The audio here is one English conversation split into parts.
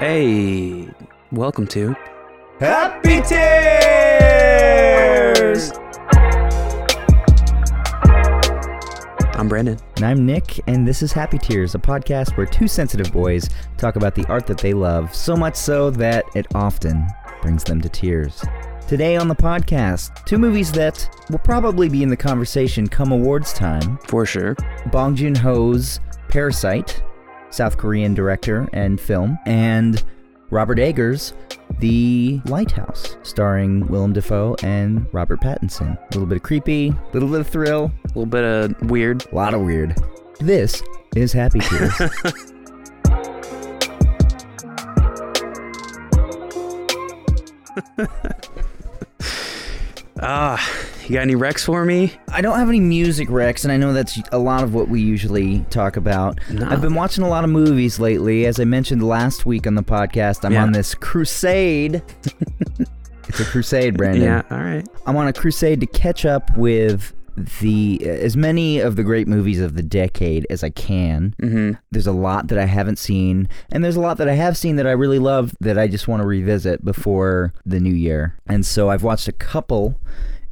Hey, welcome to Happy Tears! I'm Brandon. And I'm Nick, and this is Happy Tears, a podcast where two sensitive boys talk about the art that they love, so much so that it often brings them to tears. Today on the podcast, two movies that will probably be in the conversation come awards time For sure. Bong Joon Ho's Parasite, South Korean director and film, and Robert Eggers' The Lighthouse, starring Willem Dafoe and Robert Pattinson. A little bit of creepy, a little bit of thrill, A little bit of weird. a lot of weird. This is Happy Tears. Ah, you got any Rex for me? I don't have any music Rex, and I know that's a lot of what we usually talk about. No. I've been watching a lot of movies lately. As I mentioned last week on the podcast, I'm Yeah. on this crusade. it's a crusade, Brandon. Yeah, all right. I'm on a crusade to catch up with the as many of the great movies of the decade as I can. Mm-hmm. There's a lot that I haven't seen, and there's a lot that I have seen that I really love that I just want to revisit before the new year. And so I've watched a couple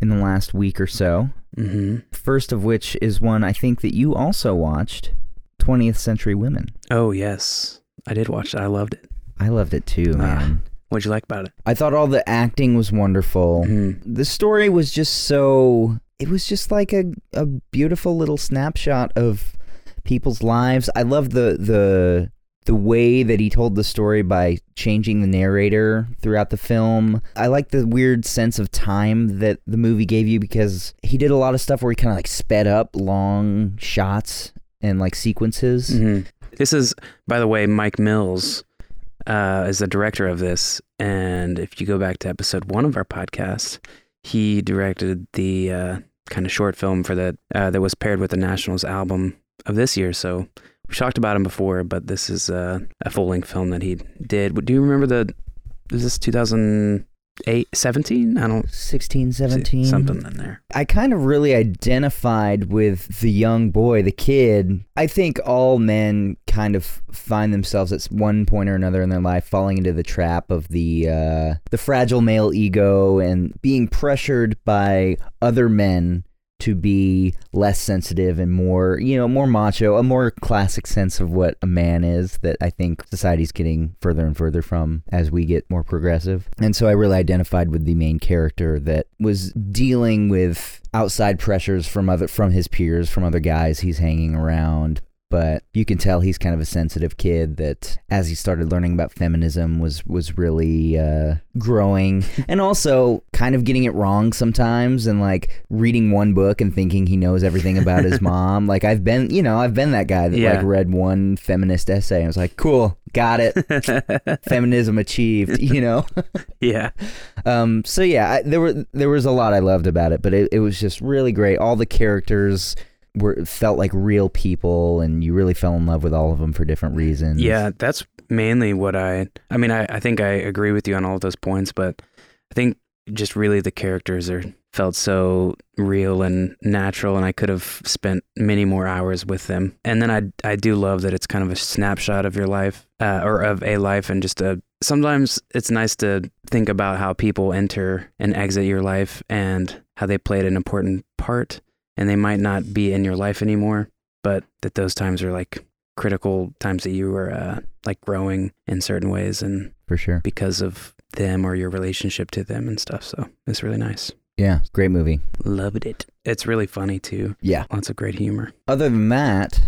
in the last week or so. Mm-hmm. First of which is one I think that you also watched, 20th Century Women. Oh, yes. I did watch it. I loved it. I loved it too, Ah. man. What'd you like about it? I thought all the acting was wonderful. Mhm. the story was just so it was just like a, a beautiful little snapshot of people's lives i love the the the way that he told the story by changing the narrator throughout the film i like the weird sense of time that the movie gave you because he did a lot of stuff where he kind of like sped up long shots and like sequences Mhm. This is, by the way, Mike Mills uh, is the director of this. And if you go back to episode one of our podcast, he directed the uh, kind of short film for that uh, that was paired with the National's album of this year. So we talked about him before, but this is uh, a full length film that he did. Do you remember the? Is this 2008, 17? I don't 16 17 something in there. I kind of really identified with the young boy, the kid. I think all men kind of find themselves at one point or another in their life falling into the trap of the uh, the fragile male ego and being pressured by other men to be less sensitive and more, you know, more macho, a more classic sense of what a man is that I think society's getting further and further from as we get more progressive. And so I really identified with the main character that was dealing with outside pressures from other from his peers, from other guys he's hanging around. But you can tell he's kind of a sensitive kid that as he started learning about feminism was was really uh, growing and also kind of getting it wrong sometimes and like reading one book and thinking he knows everything about his mom. Like I've been, you know, I've been that guy that Yeah. like read one feminist essay and was like, "Cool, got it. Feminism achieved," you know. yeah. Um, so yeah, I, there were there was a lot I loved about it, but it, it was just really great. All the characters were felt like real people, and you really fell in love with all of them for different reasons. Yeah, that's mainly what I. I mean, I, I think I agree with you on all of those points, but I think just really the characters are felt so real and natural, and I could have spent many more hours with them. And then I I do love that it's kind of a snapshot of your life, uh, or of a life, and just a. Sometimes it's nice to think about how people enter and exit your life and how they played an important part, and they might not be in your life anymore, but that those times are like critical times that you were uh, like growing in certain ways and for sure. because of them or your relationship to them and stuff. So it's really nice. Yeah, great movie. Loved it. It's really funny too. Yeah. Lots of great humor. Other than that,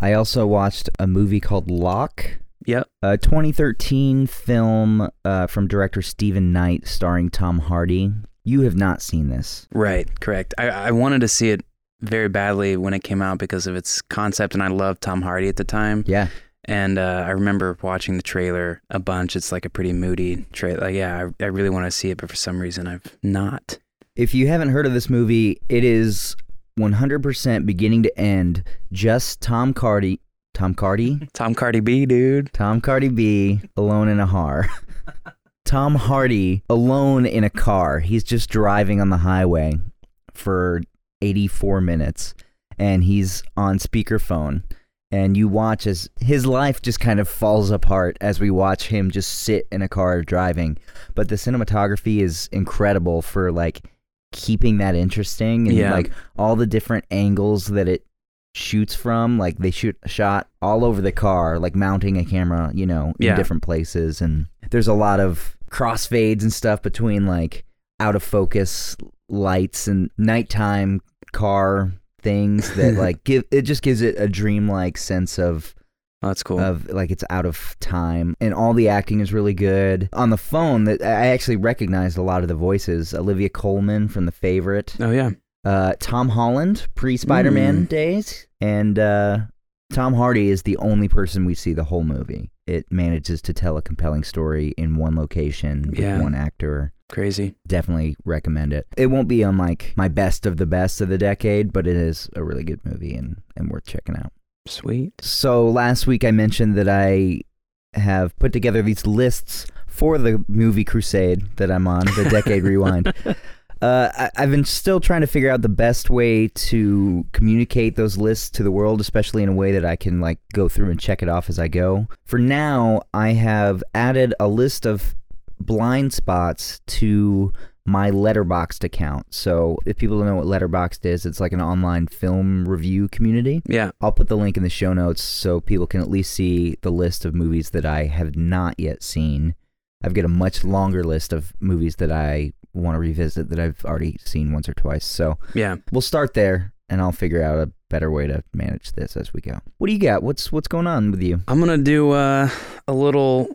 I also watched a movie called Locke. Yep. A 2013 film uh, from director Steven Knight starring Tom Hardy. You have not seen this. Right. Correct. I, I wanted to see it very badly when it came out because of its concept, and I loved Tom Hardy at the time. Yeah. And uh, I remember watching the trailer a bunch. It's like a pretty moody trailer. Like, yeah, I, I really want to see it, but for some reason I've not. If you haven't heard of this movie, it is 100% beginning to end just Tom Cardy. Tom Cardy? Tom Cardi B, dude. Tom Cardi B alone in a har. Tom Hardy alone in a car. He's just driving on the highway for 84 minutes and he's on speakerphone and you watch as his life just kind of falls apart as we watch him just sit in a car driving. But the cinematography is incredible for like keeping that interesting and Yeah. like all the different angles that it shoots from like they shoot a shot all over the car like mounting a camera you know in Yeah. different places and there's a lot of crossfades and stuff between like out of focus lights and nighttime car things that like give it just gives it a dreamlike sense of Oh, that's cool. of like it's out of time and all the acting is really good on the phone that i actually recognized a lot of the voices olivia colman from the favorite oh yeah. uh, tom holland pre-spider-man Mm. days and uh, tom hardy is the only person we see the whole movie it manages to tell a compelling story in one location with Yeah. one actor Crazy. definitely recommend it it won't be on like my best of the best of the decade but it is a really good movie and, and worth checking out Sweet. so last week I mentioned that I have put together these lists for the movie Crusade that I'm on, the Decade Rewind. Uh, I, I've been still trying to figure out the best way to communicate those lists to the world, especially in a way that I can like go through and check it off as I go. For now, I have added a list of blind spots to my Letterboxd account. So if people don't know what Letterboxd is, it's like an online film review community. Yeah. I'll put the link in the show notes so people can at least see the list of movies that I have not yet seen. I've got a much longer list of movies that I want to revisit that I've already seen once or twice. So Yeah. we'll start there and I'll figure out a better way to manage this as we go. What do you got? What's what's going on with you? I'm gonna do uh, a little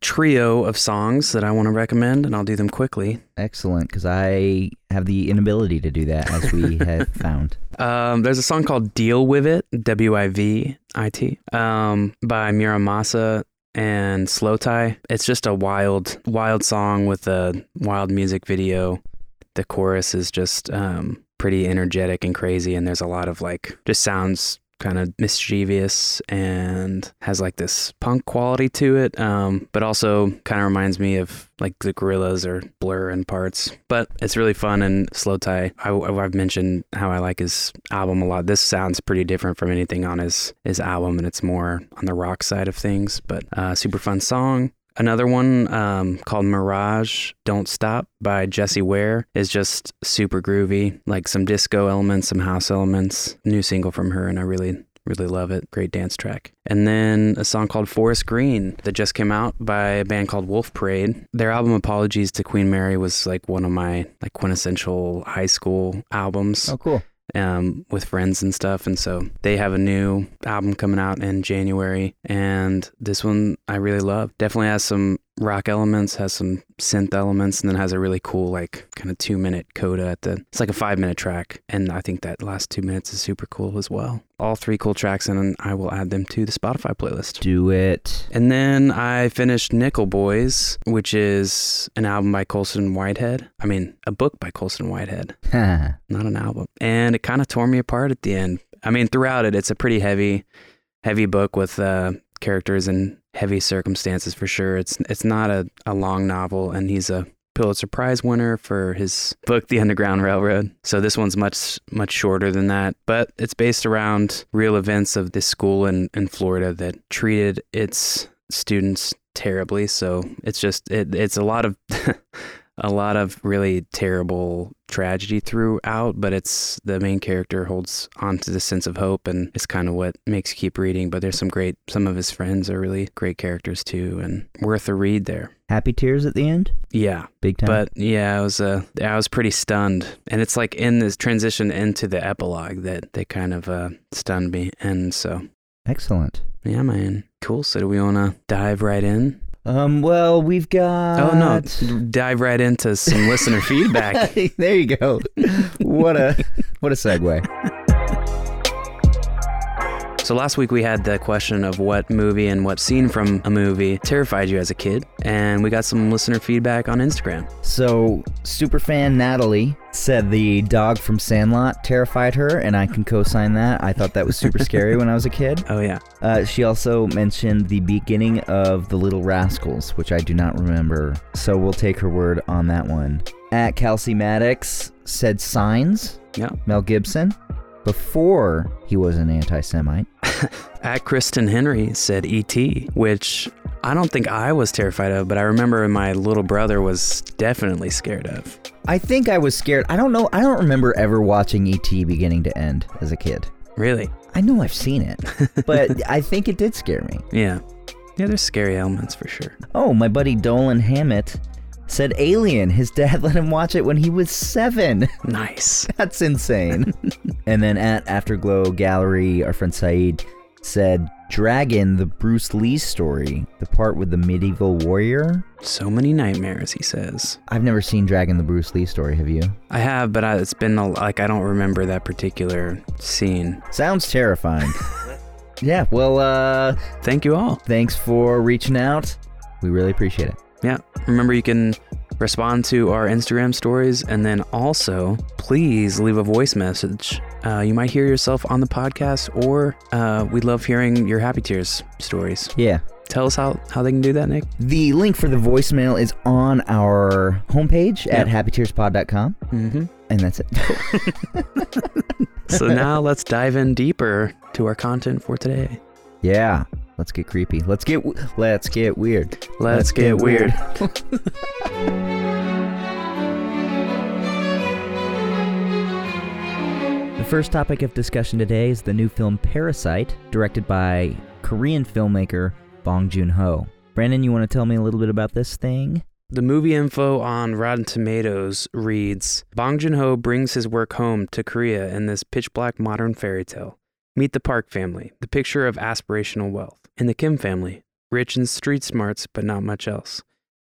trio of songs that I want to recommend, and I'll do them quickly. Excellent, because I have the inability to do that, as we have found. Um, there's a song called "Deal Wiv It" (W I V I T) um, by Mura Masa and slowthai. It's just a wild, wild song with a wild music video. The chorus is just um, pretty energetic and crazy, and there's a lot of like just sounds kind of mischievous and has like this punk quality to it, um, but also kind of reminds me of like the Gorillaz or Blur in parts. But it's really fun and slowthai. I, have mentioned how I like his album a lot. This sounds pretty different from anything on his his album, and it's more on the rock side of things. But uh, super fun song. Another one um, called Mirage Don't Stop by Jessie Ware is just super groovy, like some disco elements, some house elements. New single from her, and I really, really love it. Great dance track. And then a song called Forest Green that just came out by a band called Wolf Parade. Their album Apologies to Queen Mary was like one of my like quintessential high school albums Oh, cool. Um, with friends and stuff. And so they have a new album coming out in January. And this one I really love. Definitely has some rock elements, has some synth elements, and then has a really cool, like, kind of two minute coda at the. It's like a five minute track. And I think that last two minutes is super cool as well. All three cool tracks, and I will add them to the Spotify playlist. Do it. And then I finished Nickel Boys, which is an album by Colson Whitehead. I mean, a book by Colson Whitehead not an album. And it kind of tore me apart at the end. I mean, throughout it, it's a pretty heavy, heavy book with uh, characters in heavy circumstances for sure. It's it's not a, a long novel, and he's a Pulitzer Prize winner for his book The Underground Railroad. So this one's much much shorter than that, but it's based around real events of this school in, in Florida that treated its students terribly. So it's just it, it's a lot of a lot of really terrible tragedy throughout, but it's the main character holds on to the sense of hope and it's kind of what makes you keep reading. But there's some great some of his friends are really great characters too and worth a read there. Happy tears at the end? Yeah. Big time. But yeah, I was uh, I was pretty stunned, and it's like in this transition into the epilogue that they kind of uh, stunned me, and so Excellent. yeah, man, cool. So do we want to dive right in? Um, well, we've got. oh no, dive right into some listener feedback. there you go. What a what a segue. So last week we had the question of what movie and what scene from a movie terrified you as a kid, and we got some listener feedback on Instagram. So, superfan Natalie said the dog from Sandlot terrified her, and I can co-sign that. I thought that was super scary when I was a kid. Oh yeah, Uh, she also mentioned the beginning of The Little Rascals, which I do not remember, so we'll take her word on that one. At Kelsey Maddox said Signs, yeah. Mel Gibson, before he was an anti Semite. At Kristen Henry said E.T., which I don't think I was terrified of, but I remember my little brother was definitely scared of. I think I was scared. I don't know. I don't remember ever watching E.T. beginning to end as a kid. Really? I know I've seen it, but I think it did scare me. Yeah. Yeah, there's scary elements for sure. Oh, my buddy Dolan Hammett said Alien. His dad let him watch it when he was seven. Nice. That's insane. and then at Afterglow Gallery, our friend Saeed said Dragon, the Bruce Lee story, the part with the medieval warrior. So many nightmares, he says. I've never seen Dragon, the Bruce Lee story. Have you? I have, but I, it's been a, like I don't remember that particular scene. Sounds terrifying. yeah, well, uh, Thank you all. thanks for reaching out. We really appreciate it. Yeah. Remember, you can respond to our Instagram stories and then also please leave a voice message. Uh, you might hear yourself on the podcast, or uh, we love hearing your happy tears stories. Yeah. Tell us how, how they can do that, Nick. The link for the voicemail is on our homepage at happytearspod.com. Mm-hmm. And that's it. So now let's dive in deeper to our content for today. yeah. Let's get creepy. Let's get w- let's get weird. Let's, get, weird. The first topic of discussion today is the new film Parasite, directed by Korean filmmaker Bong Joon-ho. Brandon, you want to tell me a little bit about this thing? The movie info on Rotten Tomatoes reads Bong Joon ho brings his work home to Korea in this pitch black modern fairy tale. Meet the Park family, the picture of aspirational wealth, and the Kim family, rich in street smarts but not much else.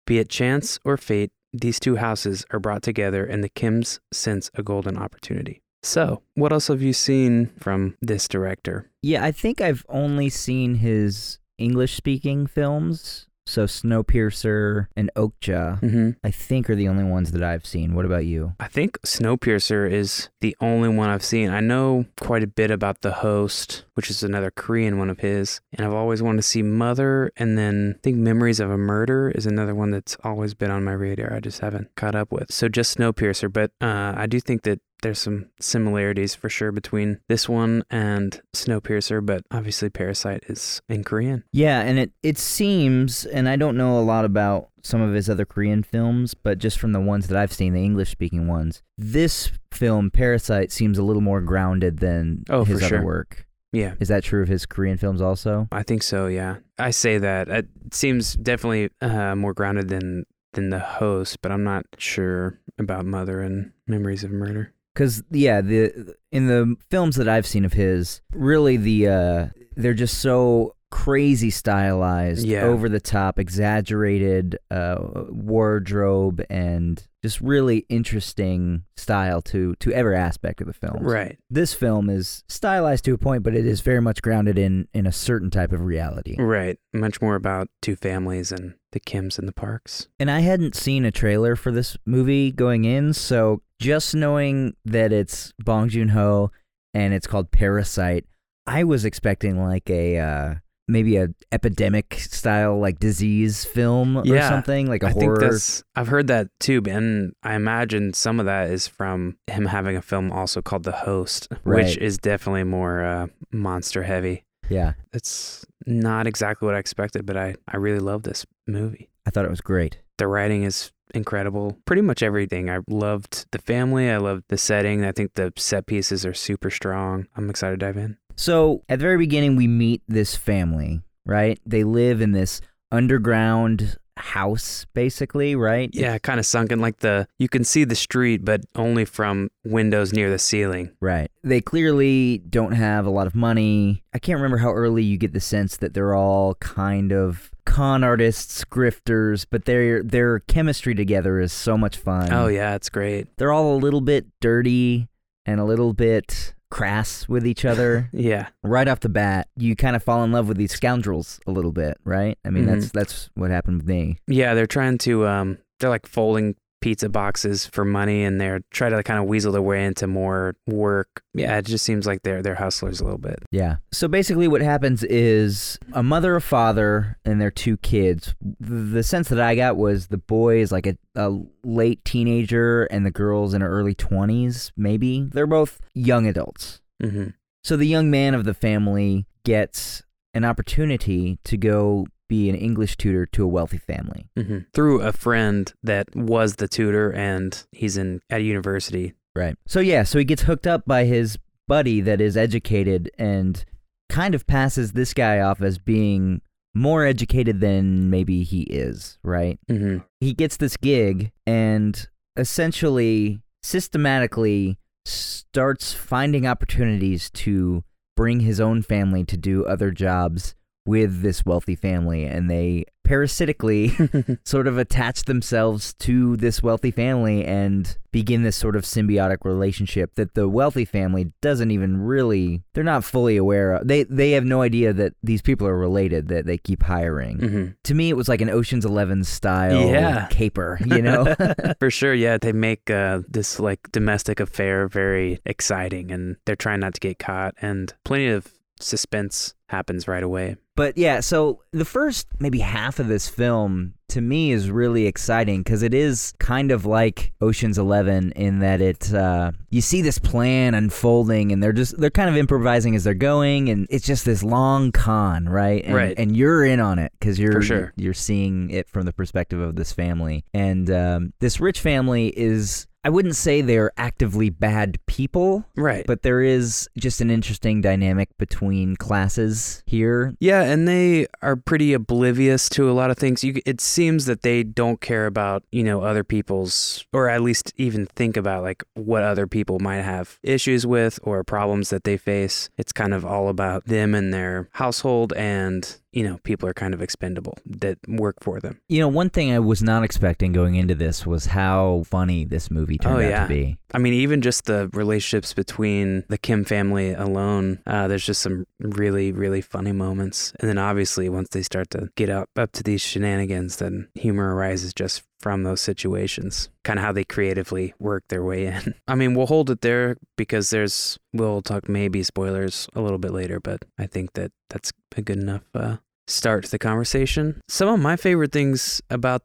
Be it chance or fate, these two houses are brought together and the Kims sense a golden opportunity. So, what else have you seen from this director? Yeah, I think I've only seen his English speaking films. So Snowpiercer and Okja, Mm-hmm. I think, are the only ones that I've seen. What about you? I think Snowpiercer is the only one I've seen. I know quite a bit about The Host, which is another Korean one of his, and I've always wanted to see Mother, and then I think Memories of a Murder is another one that's always been on my radar. I just haven't caught up with. So just Snowpiercer, but uh, I do think that there's some similarities for sure between this one and Snowpiercer, but obviously Parasite is in Korean. Yeah, and it it seems, and I don't know a lot about some of his other Korean films, but just from the ones that I've seen, the English speaking ones, this film Parasite seems a little more grounded than Oh, for his other sure. work. Yeah. Is that true of his Korean films also? I think so. Yeah, I say that it seems definitely uh, more grounded than than the host, but I'm not sure about Mother and Memories of Murder. Because yeah, the in the films that I've seen of his, really the uh, they're just so crazy stylized, Yeah. over the top, exaggerated uh, wardrobe, and just really interesting style to to every aspect of the film. Right. This film is stylized to a point, but it is very much grounded in in a certain type of reality. Right. Much more about two families and the Kims and the Parks. And I hadn't seen a trailer for this movie going in, so just knowing that it's Bong Joon Ho and it's called Parasite, I was expecting like a uh, maybe a epidemic style like disease film or something like a I horror. think that's. I've heard that too, and I imagine some of that is from him having a film also called The Host, Right. which is definitely more uh, monster heavy. yeah, It's not exactly what I expected, but I I really love this movie. I thought it was great. The writing is incredible. Pretty much everything. I loved the family. I loved the setting. I think the set pieces are super strong. I'm excited to dive in. So at the very beginning, we meet this family, right? They live in this underground house, basically, right? Yeah, kind of sunken. Like the you can see the street, but only from windows near the ceiling. Right. They clearly don't have a lot of money. I can't remember how early you get the sense that they're all kind of con artists, grifters, but their their chemistry together is so much fun. Oh yeah, it's great. They're all a little bit dirty and a little bit crass with each other. Yeah, right off the bat, you kind of fall in love with these scoundrels a little bit, right? I mean, Mhm. that's that's what happened with me. yeah. They're trying to um, they're like folding pizza boxes for money, and they're trying to kind of weasel their way into more work. Yeah, it just seems like they're they're hustlers a little bit. Yeah. So basically, what happens is a mother, a father, and their two kids. The sense that I got was the boy is like a, a late teenager, and the girl's in her early 20s, maybe. They're both young adults. hmm So the young man of the family gets an opportunity to go be an English tutor to a wealthy family. hmm Through a friend that was the tutor, and he's in at a university. Right. So yeah, so he gets hooked up by his buddy that is educated and kind of passes this guy off as being more educated than maybe he is, right? hmm He gets this gig and essentially systematically starts finding opportunities to bring his own family to do other jobs with this wealthy family and they parasitically sort of attach themselves to this wealthy family and begin this sort of symbiotic relationship that the wealthy family doesn't even really they're not fully aware of they they have no idea that these people are related that they keep hiring hmm to me it was like an oceans 11 style Yeah. caper you know For sure, yeah. They make uh, this like domestic affair very exciting, and they're trying not to get caught, and plenty of suspense happens right away. But yeah, so the first maybe half of this film to me is really exciting because it is kind of like Ocean's Eleven in that it uh, you see this plan unfolding and they're just they're kind of improvising as they're going and it's just this long con, right? And, Right. And you're in on it because you're sure. you're seeing it from the perspective of this family and um, this rich family is. I wouldn't say they're actively bad people, Right. but there is just an interesting dynamic between classes here Yeah, and they are pretty oblivious to a lot of things. You, it seems that they don't care about, you know, other people's, or at least even think about like what other people might have issues with or problems that they face. It's kind of all about them and their household, and you know, people are kind of expendable that work for them. You know, one thing I was not expecting going into this was how funny this movie turned Oh, out to be. I mean, even just the relationships between the Kim family alone, uh, there's just some really, really funny moments. And then obviously, once they start to get up up to these shenanigans, then humor arises just from those situations. Kind of how they creatively work their way in. I mean, we'll hold it there because there's we'll talk maybe spoilers a little bit later, but I think that that's a good enough uh, start the conversation. Some of my favorite things about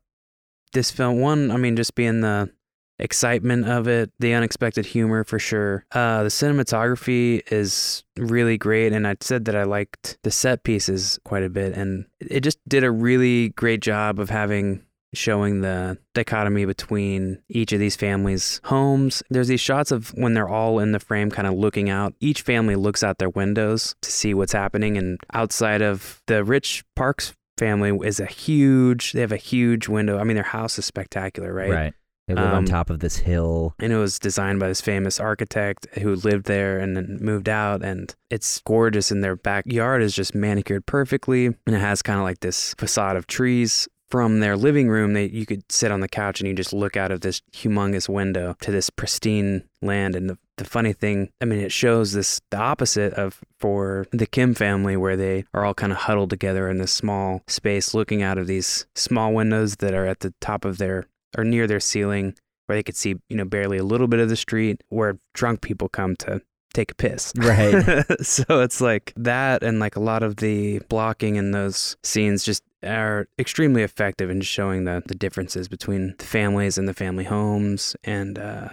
this film, one, I mean, just being the excitement of it, the unexpected humor for sure. Uh, the cinematography is really great, and I said that I liked the set pieces quite a bit, and it just did a really great job of having showing the dichotomy between each of these families' homes. There's these shots of when they're all in the frame, kind of looking out. Each family looks out their windows to see what's happening, and outside of the rich Parks family is a huge. They have a huge window. I mean, their house is spectacular, right? Right. They live on Um, top of this hill. and it was designed by this famous architect who lived there and then moved out and it's gorgeous and their backyard is just manicured perfectly and it has kind of like this facade of trees from their living room they you could sit on the couch and you just look out of this humongous window to this pristine land. And the, the funny thing i mean it shows this the opposite of for the kim family where they are all kind of huddled together in this small space looking out of these small windows that are at the top of their or near their ceiling where they could see, you know, barely a little bit of the street where drunk people come to take a piss. Right. so it's like that and like a lot of the blocking in those scenes just are extremely effective in showing the, the differences between the families and the family homes and uh,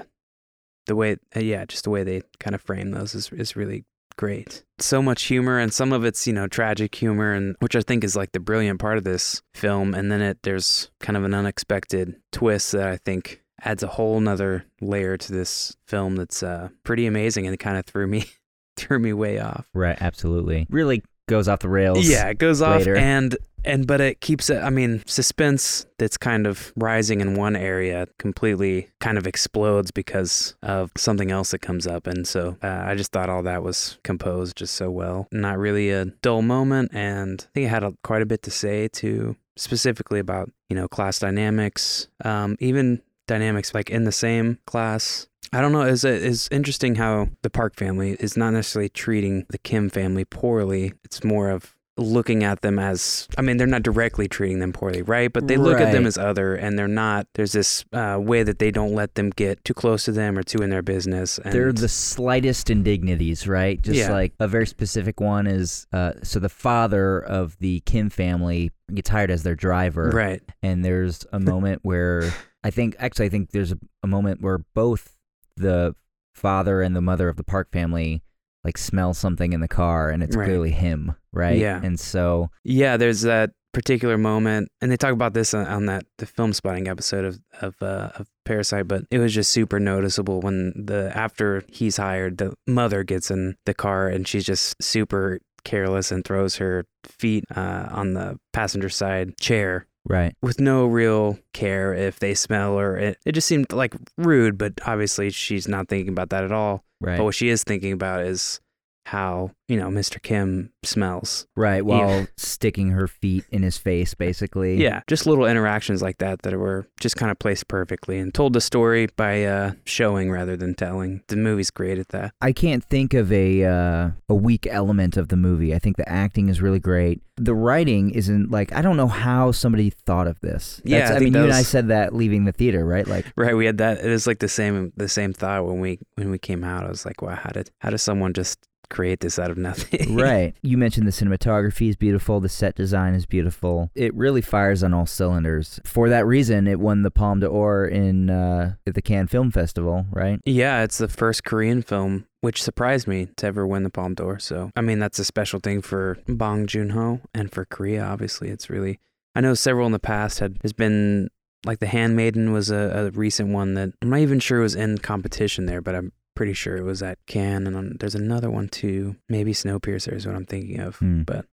the way, uh, yeah, just the way they kind of frame those is, is really great. So much humor and some of it's, you know, tragic humor and which I think is like the brilliant part of this film. And then it there's kind of an unexpected twist that I think adds a whole nother layer to this film that's uh pretty amazing and it kind of threw me threw me way off. Right, absolutely. Really goes off the rails. Yeah, it goes off and and but it keeps it I mean, suspense that's kind of rising in one area completely kind of explodes because of something else that comes up and so uh, I just thought all that was composed just so well. Not really a dull moment and I think it had a, quite a bit to say too specifically about, you know, class dynamics, um even dynamics like in the same class I don't know. Is it's interesting how the Park family is not necessarily treating the Kim family poorly. It's more of looking at them as, I mean, they're not directly treating them poorly, right? But they look at them as other and they're not, there's this uh, way that they don't let them get too close to them or too in their business. And They're the slightest indignities, right? Just Yeah. like a very specific one is uh, so the father of the Kim family gets hired as their driver. right. and there's a moment where I think actually I think there's a, a moment where both the father and the mother of the Park family like smell something in the car and it's Right. clearly him, right? Yeah. And so Yeah, there's that particular moment, and they talk about this on, on that the Filmspotting episode of of, uh, of Parasite. But it was just super noticeable when the after he's hired, the mother gets in the car and she's just super careless and throws her feet uh, on the passenger side chair right. with no real care if they smell or it. It just seemed like rude, but obviously she's not thinking about that at all. Right. But what she is thinking about is how you know Mr. Kim smells. right, while sticking her feet in his face basically. Yeah, just little interactions like that that were just kind of placed perfectly and told the story by uh, showing rather than telling. The movie's great at that. I can't think of a uh, a weak element of the movie. I think the acting is really great. The writing isn't like I don't know how somebody thought of this. Yeah, I I, mean you and I said that leaving the theater, right? Like Right, we had that. It was like the same the same thought when we when we came out. I was like, wow, how did how does someone just create this out of nothing? right. You mentioned the cinematography is beautiful, the set design is beautiful. It really fires on all cylinders. For that reason, it won the Palme d'Or in uh, at the Cannes Film Festival, right? Yeah, it's the first Korean film, which surprised me to ever win the Palme d'Or. So, I mean, that's a special thing for Bong Joon Ho and for Korea. Obviously, it's really. I know several in the past had has been like The Handmaiden was a, a recent one that I'm not even sure was in competition there, but I'm pretty sure it was at Cannes. And there's another one too, maybe Snowpiercer is what I'm thinking of. Hmm. But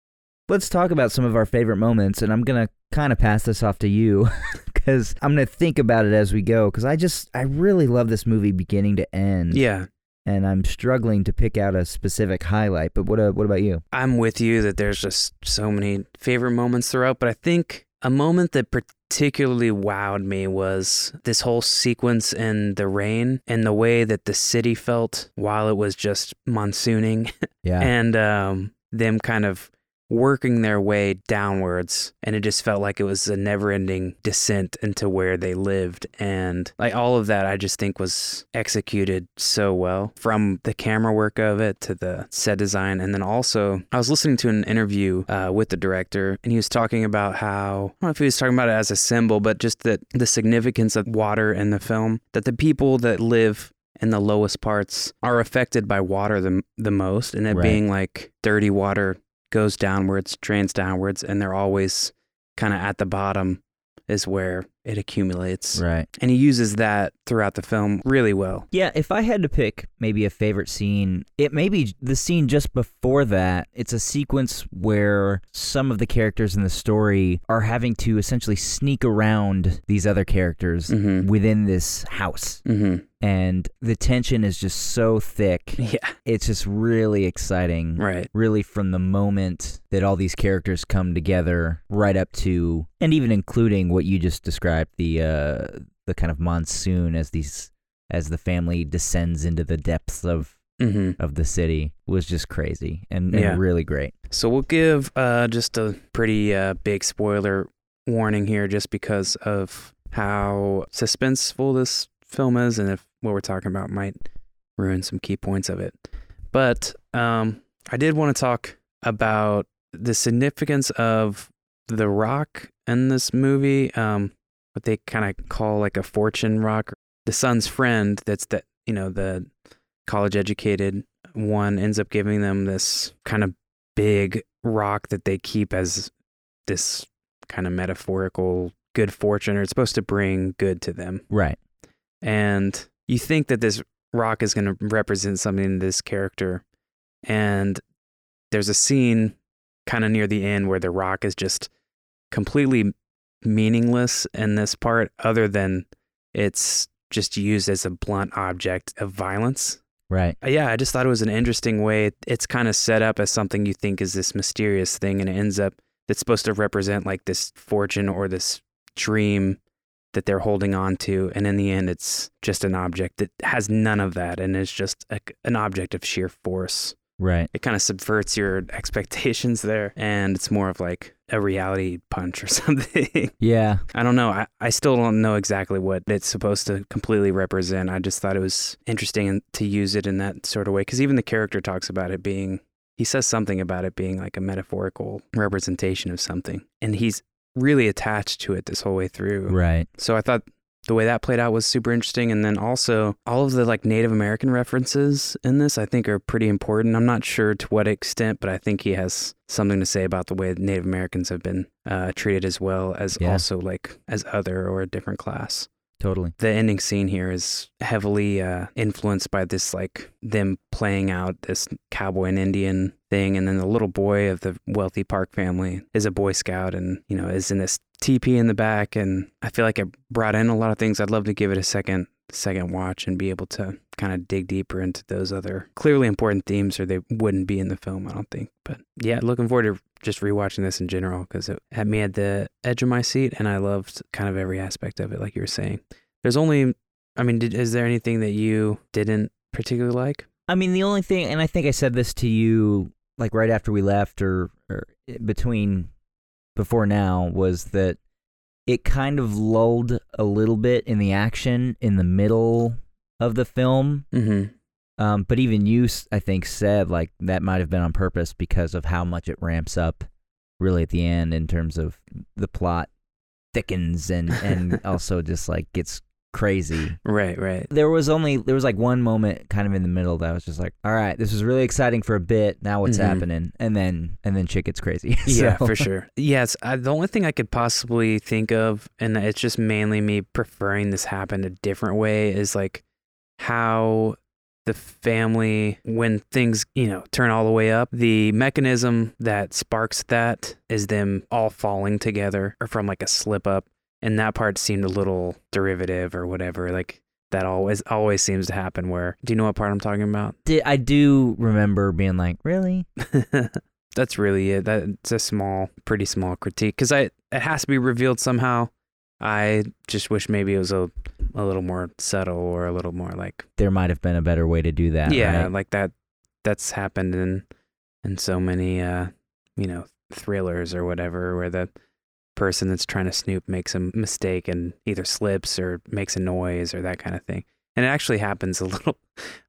Let's talk about some of our favorite moments, and I'm gonna kind of pass this off to you because I'm gonna think about it as we go. Because I just I really love this movie beginning to end. yeah, and I'm struggling to pick out a specific highlight. But what uh, what about you? I'm with you that there's just so many favorite moments throughout, but I think a moment that particularly wowed me was this whole sequence in the rain and the way that the city felt while it was just monsooning. Yeah, and um, them kind of working their way downwards and it just felt like it was a never-ending descent into where they lived and like all of that i just think was executed so well from the camera work of it to the set design and then also i was listening to an interview uh, with the director and he was talking about how i don't know if he was talking about it as a symbol but just that the significance of water in the film that the people that live in the lowest parts are affected by water the, the most and it Right. being like dirty water goes downwards, drains downwards, and they're always kind of at the bottom is where it accumulates. right. And he uses that throughout the film really well. Yeah, if I had to pick maybe a favorite scene, it may be the scene just before that. It's a sequence where some of the characters in the story are having to essentially sneak around these other characters Mm-hmm. within this house. Mm-hmm. And the tension is just so thick. Yeah. It's just really exciting. Right. Really, from the moment that all these characters come together, right up to, and even including what you just described, the uh, the kind of monsoon as these as the family descends into the depths of Mm-hmm. of the city was just crazy and, and Yeah. really great. So we'll give uh, just a pretty uh, big spoiler warning here, just because of how suspenseful this film is, and if what we're talking about might ruin some key points of it. But um, I did want to talk about the significance of the rock in this movie. Um, what they kind of call like a fortune rock. The son's friend, that's the you know the college educated one, ends up giving them this kind of big rock that they keep as this kind of metaphorical good fortune, or it's supposed to bring good to them. Right. And you think that this rock is going to represent something in this character. And there's a scene kind of near the end where the rock is just completely meaningless in this part, other than it's just used as a blunt object of violence. Right. Uh, Yeah, I just thought it was an interesting way. It's kind of set up as something you think is this mysterious thing, and it ends up that's supposed to represent like this fortune or this dream that they're holding on to. And in the end, it's just an object that has none of that and is just a, an object of sheer force. Right. It kind of subverts your expectations there, and it's more of like a reality punch or something. Yeah. I don't know. I, I still don't know exactly what it's supposed to completely represent. I just thought it was interesting to use it in that sort of way because even the character talks about it being, he says something about it being like a metaphorical representation of something. And he's really attached to it this whole way through. Right. So I thought the way that played out was super interesting. And then also all of the like Native American references in this, I think, are pretty important. I'm not sure to what extent, but I think he has something to say about the way Native Americans have been uh, treated as well as Yeah. also like as other or a different class Totally. the ending scene here is heavily uh, influenced by this like them playing out this cowboy and indian thing and then the little boy of the wealthy park family is a boy scout and you know is in this teepee in the back and i feel like it brought in a lot of things i'd love to give it a second second watch and be able to kind of dig deeper into those other clearly important themes or they wouldn't be in the film i don't think but yeah looking forward to just rewatching this in general because it had me at the edge of my seat and i loved kind of every aspect of it like you were saying there's only, I mean, did, is there anything that you didn't particularly like? I mean, the only thing, and I think I said this to you like right after we left or, or eh, between before now, was that it kind of lulled a little bit in the action in the middle of the film. Mm-hmm. Um, but even you, I think, said like that might have been on purpose because of how much it ramps up really at the end in terms of the plot thickens and, and also just like gets crazy. Right, right. There was only there was like one moment kind of in the middle that was just like, all right, this was really exciting for a bit. Now what's Mhm. happening? And then and then shit gets crazy. Yeah, for sure. Yes, I, the only thing I could possibly think of, and it's just mainly me preferring this happen a different way, is like how the family, when things, you know, turn all the way up, the mechanism that sparks that is them all falling together or from like a slip up. And that part seemed a little derivative or whatever. Like that always always seems to happen where do you know what part I'm talking about? Did, I do remember being like, really? That's really it. That's a small, pretty small critique because I it has to be revealed somehow. I just wish maybe it was a a little more subtle or a little more like There might have been a better way to do that. yeah, right? like that. That's happened in in so many uh you know thrillers or whatever where the person that's trying to snoop makes a mistake and either slips or makes a noise or that kind of thing. And it actually happens a little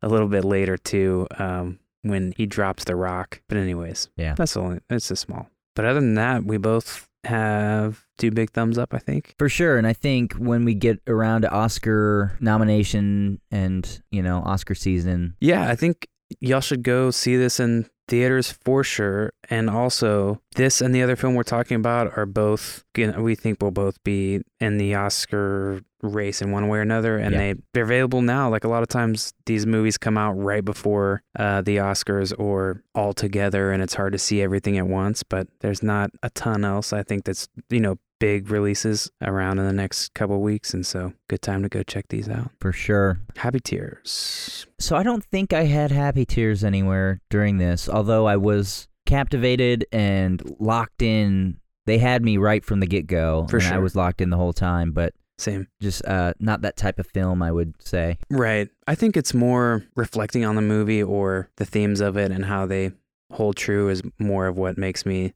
a little bit later too um when he drops the rock. But anyways, Yeah. that's only it's a small. But other than that, we both have two big thumbs up. I think. For sure, and I think when we get around to Oscar nomination and you know Oscar season, Yeah, I think y'all should go see this in theaters for sure. And also, this and the other film we're talking about are both, you know, we think will both be in the Oscar race in one way or another. And Yeah. they, they're available now. Like a lot of times, these movies come out right before uh, the Oscars or all together, and it's hard to see everything at once. But there's not a ton else, I think, that's, you know, big releases around in the next couple of weeks. And so, good time to go check these out. for sure. Happy Tears. So I don't think I had happy tears anywhere during this, although I was captivated and locked in. They had me right from the get go, For and I was locked in the whole time. But Same. just uh, not that type of film, I would say. Right. I think it's more reflecting on the movie or the themes of it and how they hold true is more of what makes me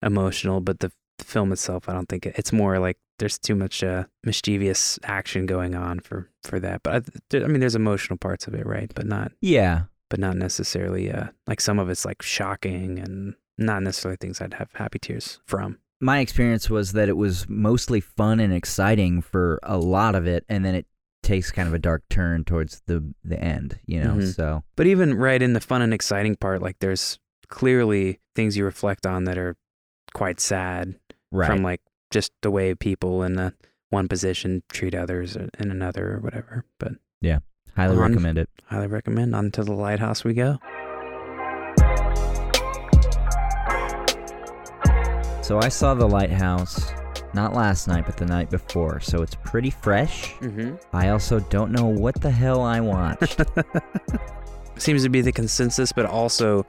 emotional. But the film itself, I don't think it, it's more like there's too much uh, mischievous action going on for for that. But I, I mean, there's emotional parts of it, right? But not, Yeah, but not necessarily uh, like some of it's like shocking and not necessarily things I'd have happy tears from. my experience was that it was mostly fun and exciting for a lot of it, and then it takes kind of a dark turn towards the the end. You know, Mhm. so But even right in the fun and exciting part, like there's clearly things you reflect on that are quite sad right. from like just the way people in the one position treat others in another or whatever. But yeah, Highly on- recommend it. highly recommend. On to the lighthouse we go. So I saw The Lighthouse not last night, but the night before. So it's pretty fresh. Mm-hmm. I also don't know what the hell I watched. Seems to be the consensus, but also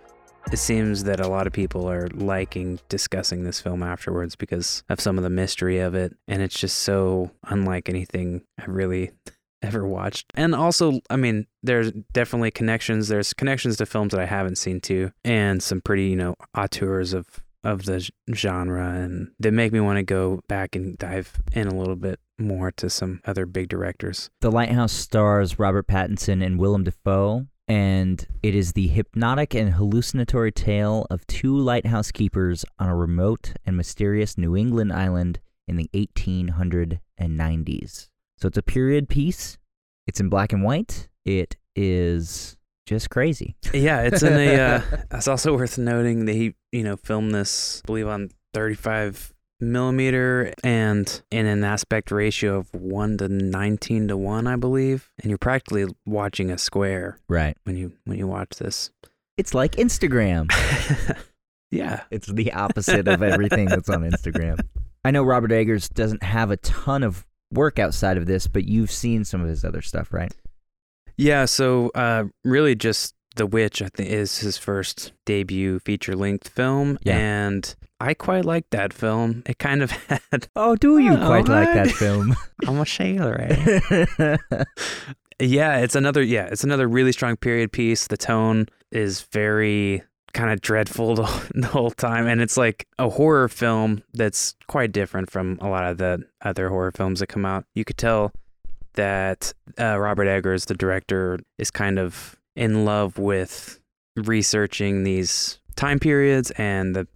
it seems that a lot of people are liking discussing this film afterwards because of some of the mystery of it. And it's just so unlike anything I've really ever watched. And also, I mean, there's definitely connections. There's connections to films that I haven't seen too, and some pretty, you know, auteurs of of the genre and that make me want to go back and dive in a little bit more to some other big directors. the Lighthouse stars Robert Pattinson and Willem Dafoe, and it is the hypnotic and hallucinatory tale of two lighthouse keepers on a remote and mysterious New England island in the 1890s. So it's a period piece. It's in black and white. It is just crazy. Yeah, it's in a. Uh, it's also worth noting that he, you know, filmed this, I believe, on 35 millimeter and in an aspect ratio of one to 19 to one, I believe. And you're practically watching a square Right. when you when you watch this. It's like Instagram. yeah, It's the opposite of everything that's on Instagram. I know Robert Eggers doesn't have a ton of work outside of this, but you've seen some of his other stuff, right? yeah. So, uh, really, just The Witch, I think, is his first debut feature length film, Yeah. and I quite like that film. It kind of had. Oh, do you Oh, quite like that film? I'm a sailor, eh? Yeah, it's another yeah, it's another really strong period piece. The tone is very kind of dreadful the, the whole time and it's like a horror film that's quite different from a lot of the other horror films that come out. You could tell that uh, Robert Eggers, the director, is kind of in love with researching these time periods and the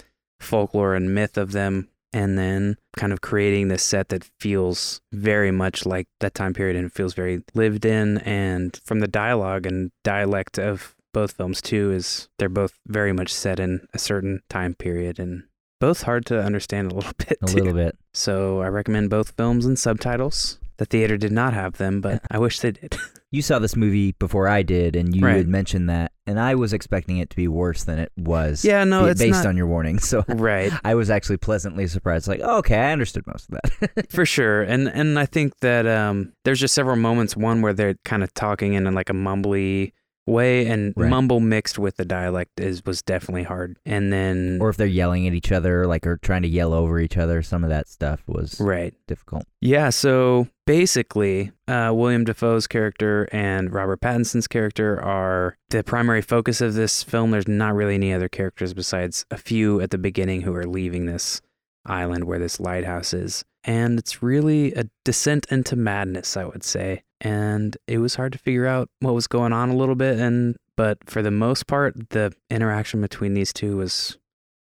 folklore and myth of them and then kind of creating this set that feels very much like that time period and feels very lived in and from the dialogue and dialect of both films too is they're both very much set in a certain time period and both hard to understand a little bit a too. little bit. so i recommend both films and subtitles the theater did not have them but i wish they did You saw this movie before I did, and you Right. had mentioned that, and I was expecting it to be worse than it was. yeah no it's based not on your warning. So right I was actually pleasantly surprised. Like, oh, okay, I understood most of that. for sure and and i think that um there's just several moments one where they're kind of talking in like a mumbly way and Right. mumble mixed with the dialect is was definitely hard. And then or if they're yelling at each other, like, or trying to yell over each other, some of that stuff was right. difficult. yeah so basically uh william dafoe's character and robert pattinson's character are the primary focus of this film. There's not really any other characters besides a few at the beginning who are leaving this island where this lighthouse is. And it's really a descent into madness i would say and it was hard to figure out what was going on a little bit and but for the most part the interaction between these two was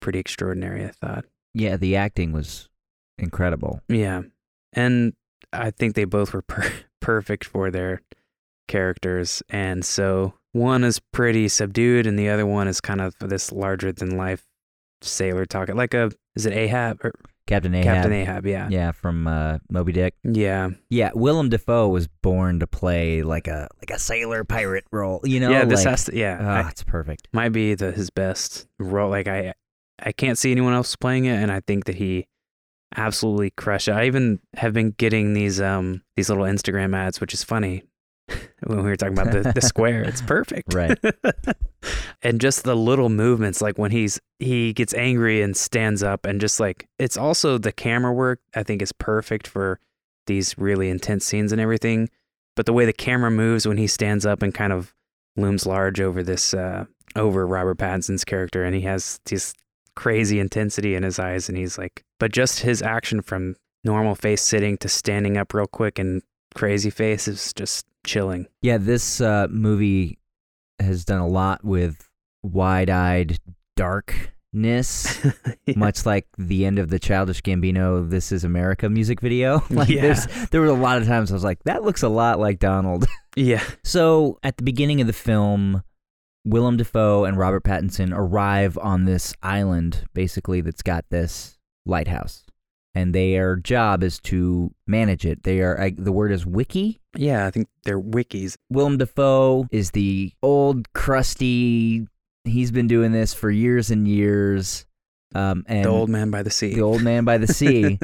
pretty extraordinary i thought Yeah, the acting was incredible. yeah and i think they both were per- perfect for their characters and so one is pretty subdued and the other one is kind of this larger than life sailor talking like a is it ahab or Captain Ahab. captain ahab yeah Yeah, from uh, Moby Dick. yeah Yeah, Willem Dafoe was born to play like a like a sailor pirate role. You know, yeah this like, has to yeah ah, I- it's perfect. might be the his best role. Like I, I can't see anyone else playing it, and I think that he absolutely crushed it. I even have been getting these um these little Instagram ads, which is funny when we were talking about the, the square. It's perfect, Right. and just the little movements, like when he's he gets angry and stands up, and just like it's also the camera work. I think is perfect for these really intense scenes and everything. But the way the camera moves when he stands up and kind of looms large over this uh over Robert Pattinson's character and he has this crazy intensity in his eyes and he's like but just his action from normal face sitting to standing up real quick and crazy face is just chilling. Yeah, this uh, movie has done a lot with wide-eyed darkness, Yeah. much like the end of the Childish Gambino "This Is America" music video. like, Yeah. there's, there were a lot of times I was like, "That looks a lot like Donald." yeah. So at the beginning of the film, Willem Dafoe and Robert Pattinson arrive on this island, basically that's got this lighthouse, and their job is to manage it. They are I, the word is wickie. Yeah, I think they're wickies. Willem Dafoe is the old crusty. He's been doing this for years and years. Um, and the old man by the sea. the old man by the sea.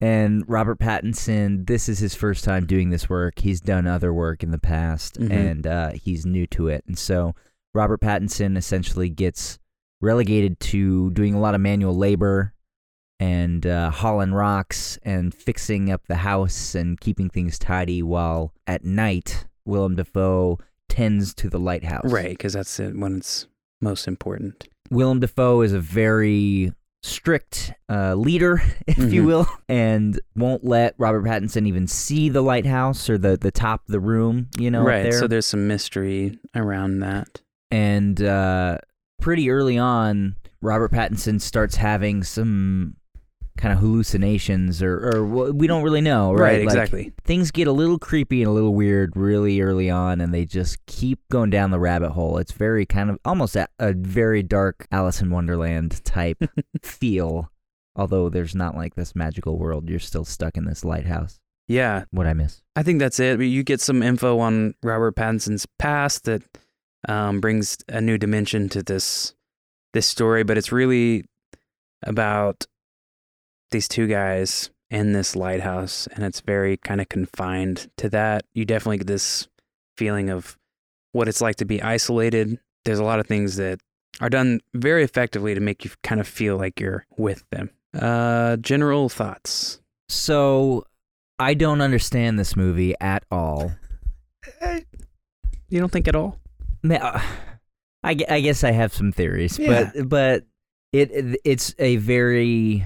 And Robert Pattinson, this is his first time doing this work. He's done other work in the past, Mhm. and uh, he's new to it. And so Robert Pattinson essentially gets relegated to doing a lot of manual labor and uh, hauling rocks and fixing up the house and keeping things tidy while at night Willem Dafoe tends to the lighthouse. right, because that's it when it's most important. Willem Dafoe is a very strict uh, leader, if you Mhm. will, and won't let Robert Pattinson even see the lighthouse or the, the top of the room, you know, right. there. So there's some mystery around that. and uh, pretty early on, Robert Pattinson starts having some kind of hallucinations or or we don't really know, right? Like, exactly. things get a little creepy and a little weird really early on and they just keep going down the rabbit hole. It's very kind of almost a, a very dark Alice in Wonderland type feel. Although there's not like this magical world, you're still stuck in this lighthouse. Yeah, What I miss? I think that's it. You get some info on Robert Pattinson's past that um, brings a new dimension to this this story, but it's really about these two guys in this lighthouse, and it's very kind of confined to that. You definitely get this feeling of what it's like to be isolated. There's a lot of things that are done very effectively to make you kind of feel like you're with them. Uh, general thoughts. So I don't understand this movie at all. You don't think at all? Ma- uh, I, I guess I have some theories, Yeah. but but it it's a very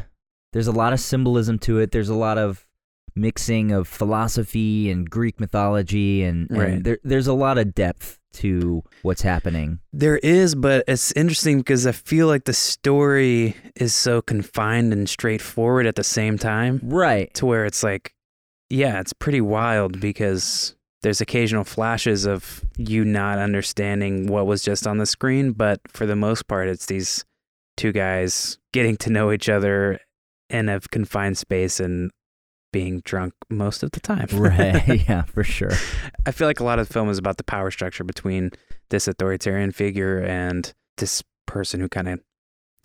there's a lot of symbolism to it. There's a lot of mixing of philosophy and Greek mythology, and, and Right. there, there's a lot of depth to what's happening. There is, but it's interesting because I feel like the story is so confined and straightforward at the same time Right. to where it's like, yeah, it's pretty wild because there's occasional flashes of you not understanding what was just on the screen, but for the most part, it's these two guys getting to know each other in a confined space and being drunk most of the time. Right. yeah, for sure. I feel like a lot of the film is about the power structure between this authoritarian figure and this person who kind of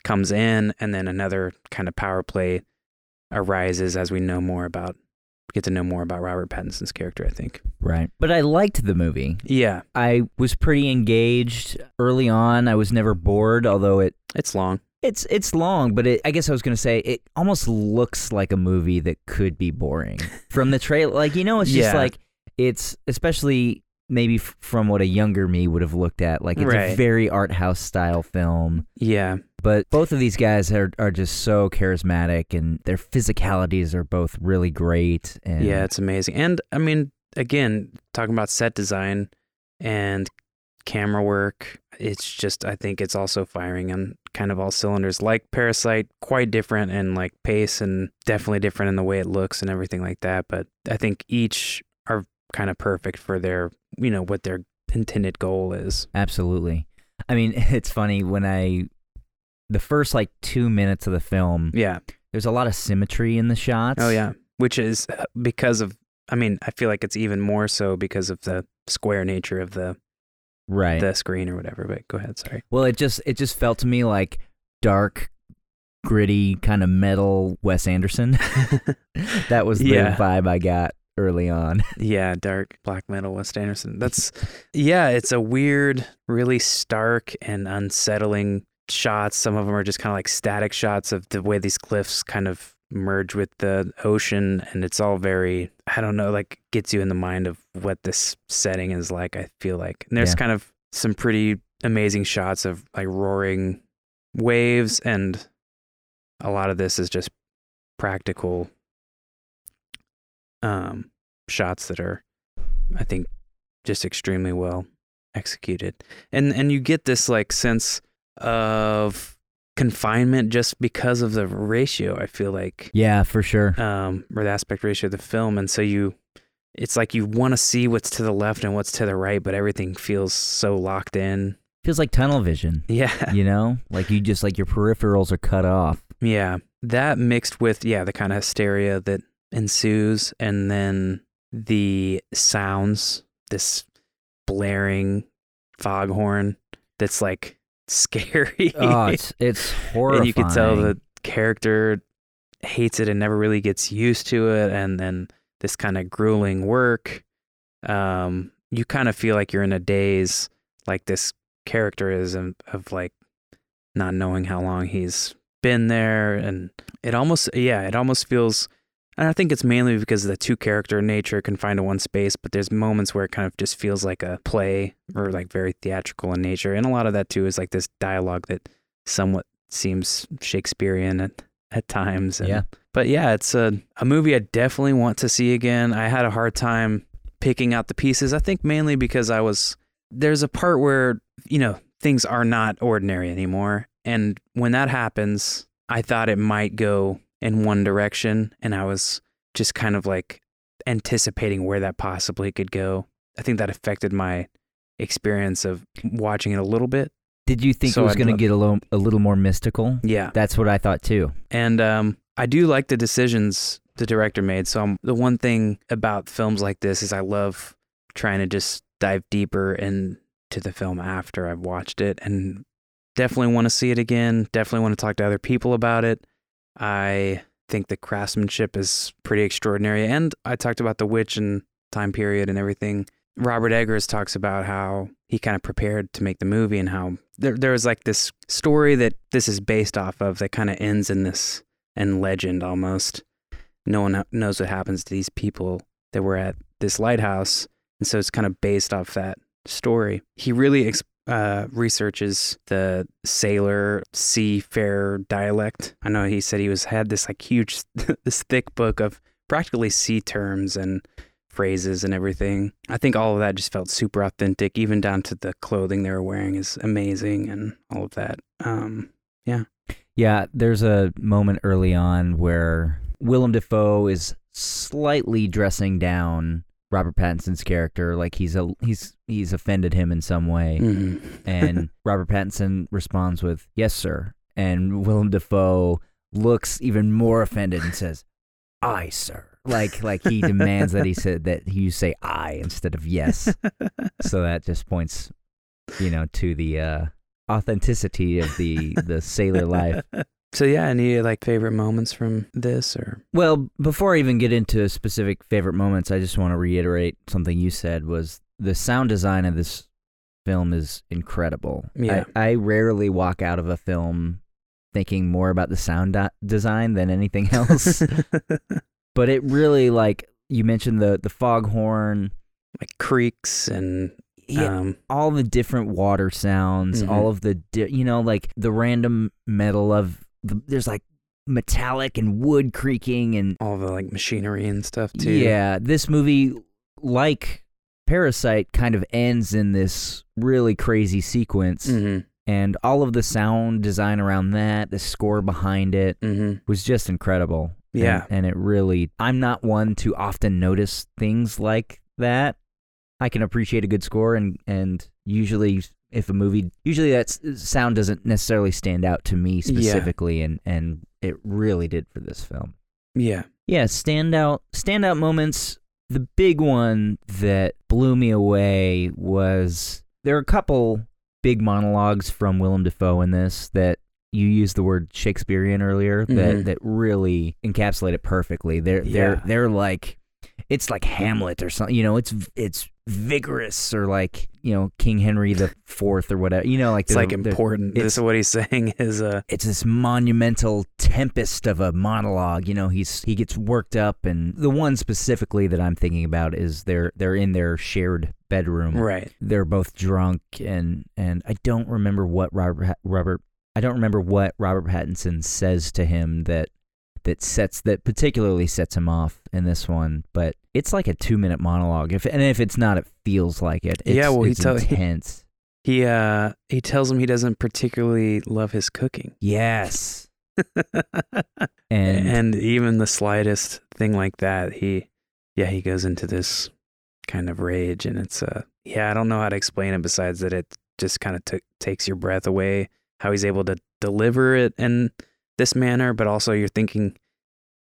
comes in, and then another kind of power play arises as we know more about get to know more about Robert Pattinson's character. I think. Right. But I liked the movie. Yeah, I was pretty engaged early on. I was never bored, although it it's long. It's it's long, but it, I guess I was gonna say it almost looks like a movie that could be boring from the trailer. Like you know, it's just Yeah. like it's especially maybe f- from what a younger me would have looked at. Like it's a very art house style film. Yeah, But both of these guys are are just so charismatic, and their physicalities are both really great. And yeah, it's amazing. And I mean, again, talking about set design and camera work, it's just I think it's also firing on kind of all cylinders. Like Parasite, quite different in like pace and definitely different in the way it looks and everything like that. But I think each are kind of perfect for their, you know, what their intended goal is. absolutely. I mean, it's funny when I the first like two minutes of the film, Yeah. there's a lot of symmetry in the shots. Oh yeah. Which is uh, because of I mean, I feel like it's even more so because of the square nature of the right. the screen or whatever. But go ahead, sorry. Well, it just it just felt to me like dark, gritty kind of metal Wes Anderson. that was the Yeah. vibe I got early on. Yeah, dark black metal Wes Anderson. That's yeah, it's a weird, really stark and unsettling shots. Some of them are just kind of like static shots of the way these cliffs kind of merge with the ocean and it's all very I don't know, like gets you in the mind of what this setting is like, I feel like. And there's Yeah. kind of some pretty amazing shots of like roaring waves and a lot of this is just practical um shots that are I think just extremely well executed. And and you get this like sense of confinement just because of the ratio, I feel like. Yeah, for sure. Um or the aspect ratio of the film. And so you it's like you want to see what's to the left and what's to the right, but everything feels so locked in. Feels like tunnel vision. Yeah. You know, like you just like your peripherals are cut off. Yeah. That mixed with, yeah, the kind of hysteria that ensues and then the sounds, this blaring foghorn that's like scary. Oh, it's it's horrifying. and you can tell the character hates it and never really gets used to it. And then this kind of grueling work. Um, you kind of feel like you're in a daze, like this character is of, of like not knowing how long he's been there. And it almost, yeah, it almost feels, and I think it's mainly because the two character nature confined to one space, but there's moments where it kind of just feels like a play or like very theatrical in nature. And a lot of that too is like this dialogue that somewhat seems Shakespearean at, at times. And, Yeah. But yeah, it's a, a movie I definitely want to see again. I had a hard time picking out the pieces. I think mainly because I was, there's a part where, you know, things are not ordinary anymore. And when that happens, I thought it might go in one direction, and I was just kind of like anticipating where that possibly could go. I think that affected my experience of watching it a little bit. Did you think So it was going to get a little, a little more mystical? Yeah. That's what I thought too. And um, I do like the decisions the director made. So um, the one thing about films like this is I love trying to just dive deeper into the film after I've watched it and definitely want to see it again. Definitely want to talk to other people about it. I think the craftsmanship is pretty extraordinary. And I talked about the witch and time period and everything. Robert Eggers talks about how he kind of prepared to make the movie and how there, there was like this story that this is based off of that kind of ends in this and legend almost. No one knows what happens to these people that were at this lighthouse. And so it's kind of based off that story. He really ex- uh, researches the sailor seafarer dialect. I know he said he was had this like huge, this thick book of practically sea terms and phrases and everything. I think all of that just felt super authentic, even down to the clothing they were wearing is amazing and all of that. Um, Yeah, Yeah, there's a moment early on where Willem Dafoe is slightly dressing down Robert Pattinson's character, like he's a he's he's offended him in some way, mhm. and Robert Pattinson responds with "Yes, sir," and Willem Dafoe looks even more offended and says, "I, sir." Like like he demands that he said that you say "I" instead of "yes." so that just points, you know, to the uh, authenticity of the the sailor life. So yeah, any like favorite moments from this or Well, before I even get into specific favorite moments, I just want to reiterate something you said was the sound design of this film is incredible. Yeah. I, I rarely walk out of a film thinking more about the sound di- design than anything else, but it really like you mentioned the the foghorn, like creeks and yeah, um all the different water sounds, Mhm. all of the di- you know like the random metal of the, there's like metallic and wood creaking and all the like machinery and stuff too. Yeah, this movie, like Parasite, kind of ends in this really crazy sequence, Mhm. and all of the sound design around that, the score behind it, Mhm. was just incredible. And- Yeah. and, it really. I'm not one to often notice things like that. I can appreciate a good score, and and usually. If a movie, usually that sound doesn't necessarily stand out to me specifically, and, and it really did for this film. Yeah. Yeah, standout standout moments. The big one that blew me away was there are a couple big monologues from Willem Dafoe in this that you used the word Shakespearean earlier that mm-hmm. that really encapsulate it perfectly. They're they're Yeah. they're like it's like Hamlet or something. You know, it's it's vigorous or like you know King Henry the Fourth or whatever. You know, like It's like important. it's- This is what he's saying is uh it's this monumental tempest of a monologue. You know, he's he gets worked up, and the one specifically that I'm thinking about is they're they're in their shared bedroom. right. They're both drunk, and and I don't remember what Robert Robert I don't remember what Robert Pattinson says to him that that sets that particularly sets him off in this one, but it's like a two minute monologue. If and if it's not, it feels like it. It's, Yeah, well, he it's tell- he- intense. He uh he tells him he doesn't particularly love his cooking. yes, and, and even the slightest thing like that, he yeah, he goes into this kind of rage and it's uh yeah, I don't know how to explain it besides that it just kind of t- takes your breath away how he's able to deliver it in this manner, but also you're thinking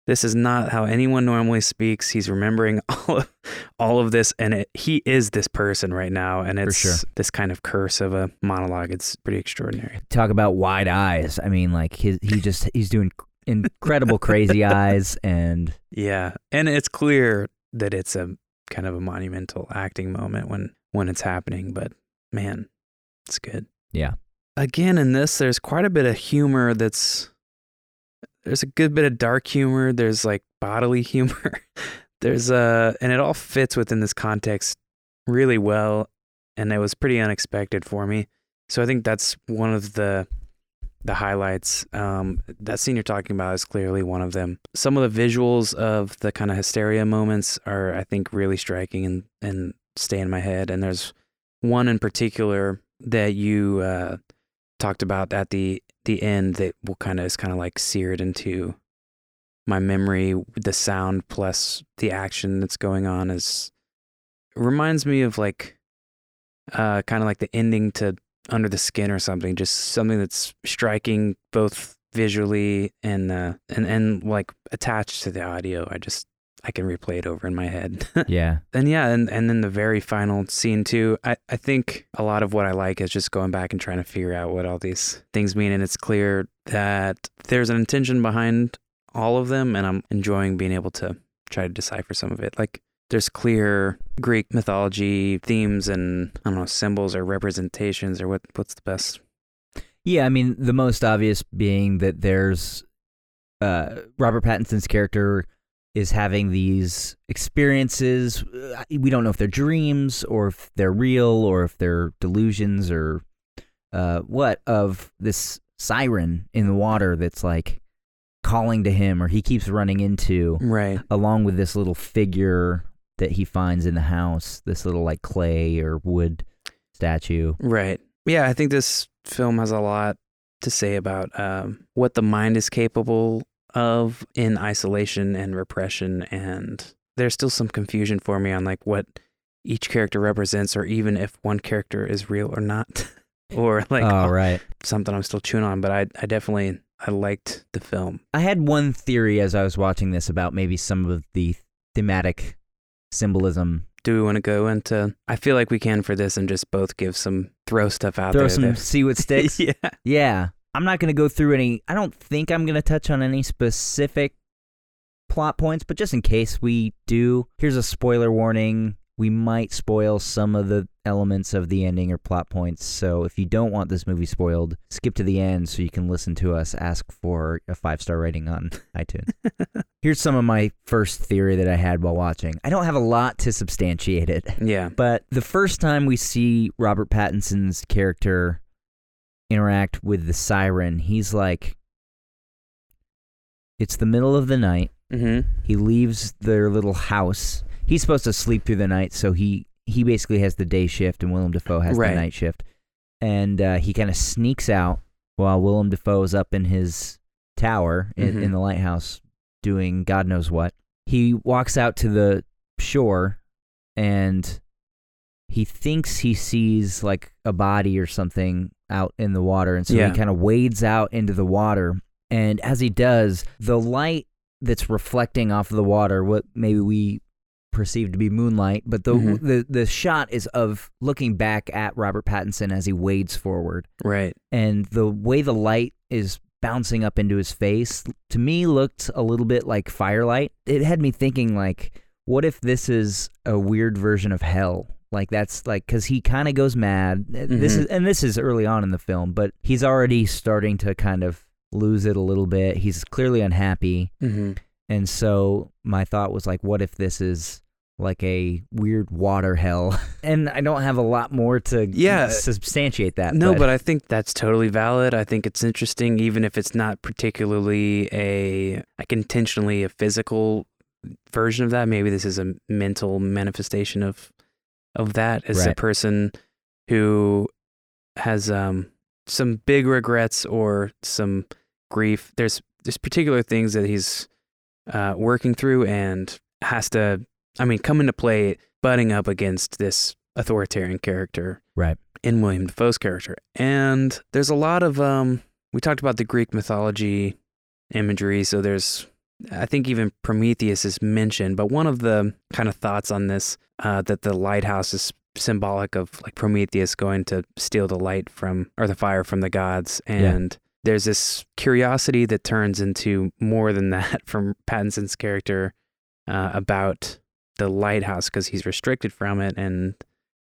this is not how anyone normally speaks. He's remembering all of, all of this, and it, he is this person right now, and it's sure. this kind of curse of a monologue. It's pretty extraordinary. talk about wide eyes. I mean, like his, he just he's doing incredible crazy eyes, and Yeah, and it's clear that it's a kind of a monumental acting moment when when it's happening. But man, it's good. Yeah. Again, in this, there's quite a bit of humor. That's there's a good bit of dark humor. There's like bodily humor. there's uh, and it all fits within this context really well. And it was pretty unexpected for me. So I think that's one of the the highlights. Um, that scene you're talking about is clearly one of them. Some of the visuals of the kind of hysteria moments are, I think, really striking and and stay in my head. And there's one in particular that you uh, talked about at the the end that will kind of is kind of like seared into my memory, the sound plus the action that's going on is reminds me of like uh kind of like the ending to Under the Skin or something, just something that's striking both visually and uh and and like attached to the audio. I just I can replay it over in my head. yeah. and yeah, and and then the very final scene too. I I think a lot of what I like is just going back and trying to figure out what all these things mean and it's clear that there's an intention behind all of them and I'm enjoying being able to try to decipher some of it. Like there's clear Greek mythology themes and I don't know symbols or representations or what what's the best. Yeah, I mean, the most obvious being that there's uh, Robert Pattinson's character is having these experiences. Uh, We don't know if they're dreams or if they're real or if they're delusions or uh, what of this siren in the water that's like calling to him or he keeps running into Right. along with this little figure that he finds in the house, this little like clay or wood statue. Right. Yeah, I think this film has a lot to say about um, what the mind is capable of in isolation and repression. And there's still some confusion for me on like what each character represents, or even if one character is real or not, or like oh, right. something I'm still chewing on. But I, I definitely I liked the film. I had one theory as I was watching this about maybe some of the thematic symbolism. Do we want to go into? I feel like we can for this and just both give some throw stuff out Throw there. some that- see what sticks. yeah. yeah. I'm not going to go through any I don't think I'm going to touch on any specific plot points, but just in case we do, here's a spoiler warning. We might spoil some of the elements of the ending or plot points. So if you don't want this movie spoiled, skip to the end so you can listen to us ask for a five star rating on iTunes. Here's some of my first theory that I had while watching. I don't have a lot to substantiate it. Yeah. But the first time we see Robert Pattinson's character interact with the siren, he's like, it's the middle of the night. Mm-hmm. He leaves their little house. He's supposed to sleep through the night, so he he basically has the day shift, and Willem Dafoe has Right. the night shift. And uh, he kind of sneaks out while Willem Dafoe is up in his tower in, Mhm. in the lighthouse doing God knows what. He walks out to the shore, and he thinks he sees like a body or something out in the water, and so Yeah. he kind of wades out into the water. And as he does, the light that's reflecting off of the water, what maybe we perceive to be moonlight, but the Mhm. the the shot is of looking back at Robert Pattinson as he wades forward, Right. and the way the light is bouncing up into his face to me looked a little bit like firelight. It had me thinking like, what if this is a weird version of hell? Like that's like because he kind of goes mad. This Mhm. is and this is early on in the film, but he's already starting to kind of lose it a little bit. He's clearly unhappy. Mm-hmm. And so my thought was like, what if this is like a weird water hell? and I don't have a lot more to Yeah. substantiate that. No, but I think that's totally valid. I think it's interesting, even if it's not particularly a like intentionally a physical version of that. Maybe this is a mental manifestation of of that as a person who has um some big regrets or some grief. There's there's particular things that he's uh, working through and has to. I mean, come into play butting up against this authoritarian character right. in William Dafoe's character. And there's a lot of um we talked about the Greek mythology imagery, so there's I think even Prometheus is mentioned, but one of the kind of thoughts on this uh, that the lighthouse is symbolic of like Prometheus going to steal the light from or the fire from the gods and there's this curiosity that turns into more than that from Pattinson's character uh, about the lighthouse because he's restricted from it and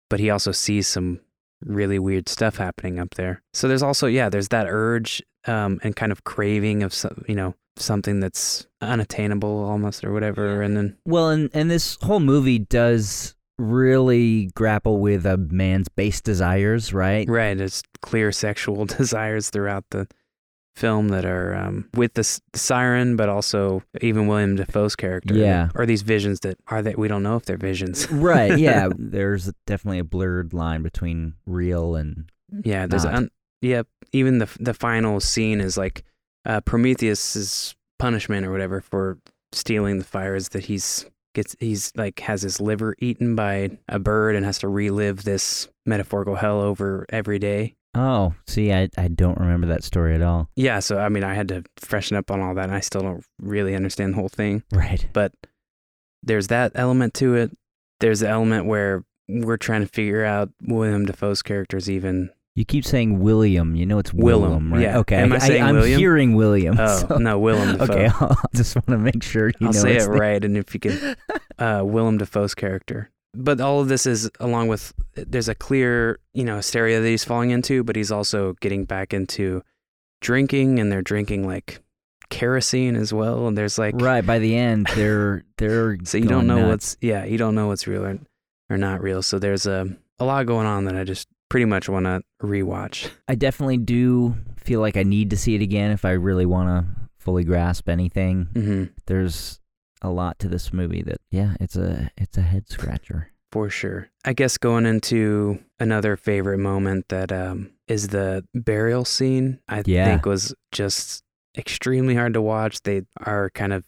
but he also sees some really weird stuff happening up there. So there's also yeah, there's that urge um, and kind of craving of some, you know something that's unattainable almost or whatever, and then Well, and and this whole movie does really grapple with a man's base desires, right? right, it's clear sexual desires throughout the film that are um, with the, s- the siren, but also even William Dafoe's character. Yeah. or these visions that are that we don't know if they're visions. right. Yeah. There's definitely a blurred line between real and Yeah, there's not. un- yeah. Even the the final scene is like uh, Prometheus is punishment or whatever for stealing the fire is that he's gets he's like has his liver eaten by a bird and has to relive this metaphorical hell over every day. Oh, see, I, I don't remember that story at all. Yeah, so I mean, I had to freshen up on all that, and I still don't really understand the whole thing. Right. But there's that element to it. There's the element where we're trying to figure out William Dafoe's character's even. You keep saying William. You know it's Willem, Willem, right? yeah. Okay. Am I saying I, am William? hearing William. Oh so- no, Willem Dafoe. Okay, I just want to make sure you I'll know say it right, and if you can, uh, Willem Dafoe's character. But all of this is along with there's a clear, you know, hysteria that he's falling into, but he's also getting back into drinking, and they're drinking like kerosene as well, and there's like Right. By the end, they're they're so you don't know nuts. what's yeah, you don't know what's real or, or not real. So there's a a lot going on that I just pretty much want to rewatch. I definitely do feel like I need to see it again if I really want to fully grasp anything. hmm There's a lot to this movie that yeah, it's a it's a head scratcher. For sure. I guess going into another favorite moment that um, is the burial scene, I Yeah. think was just extremely hard to watch. They are kind of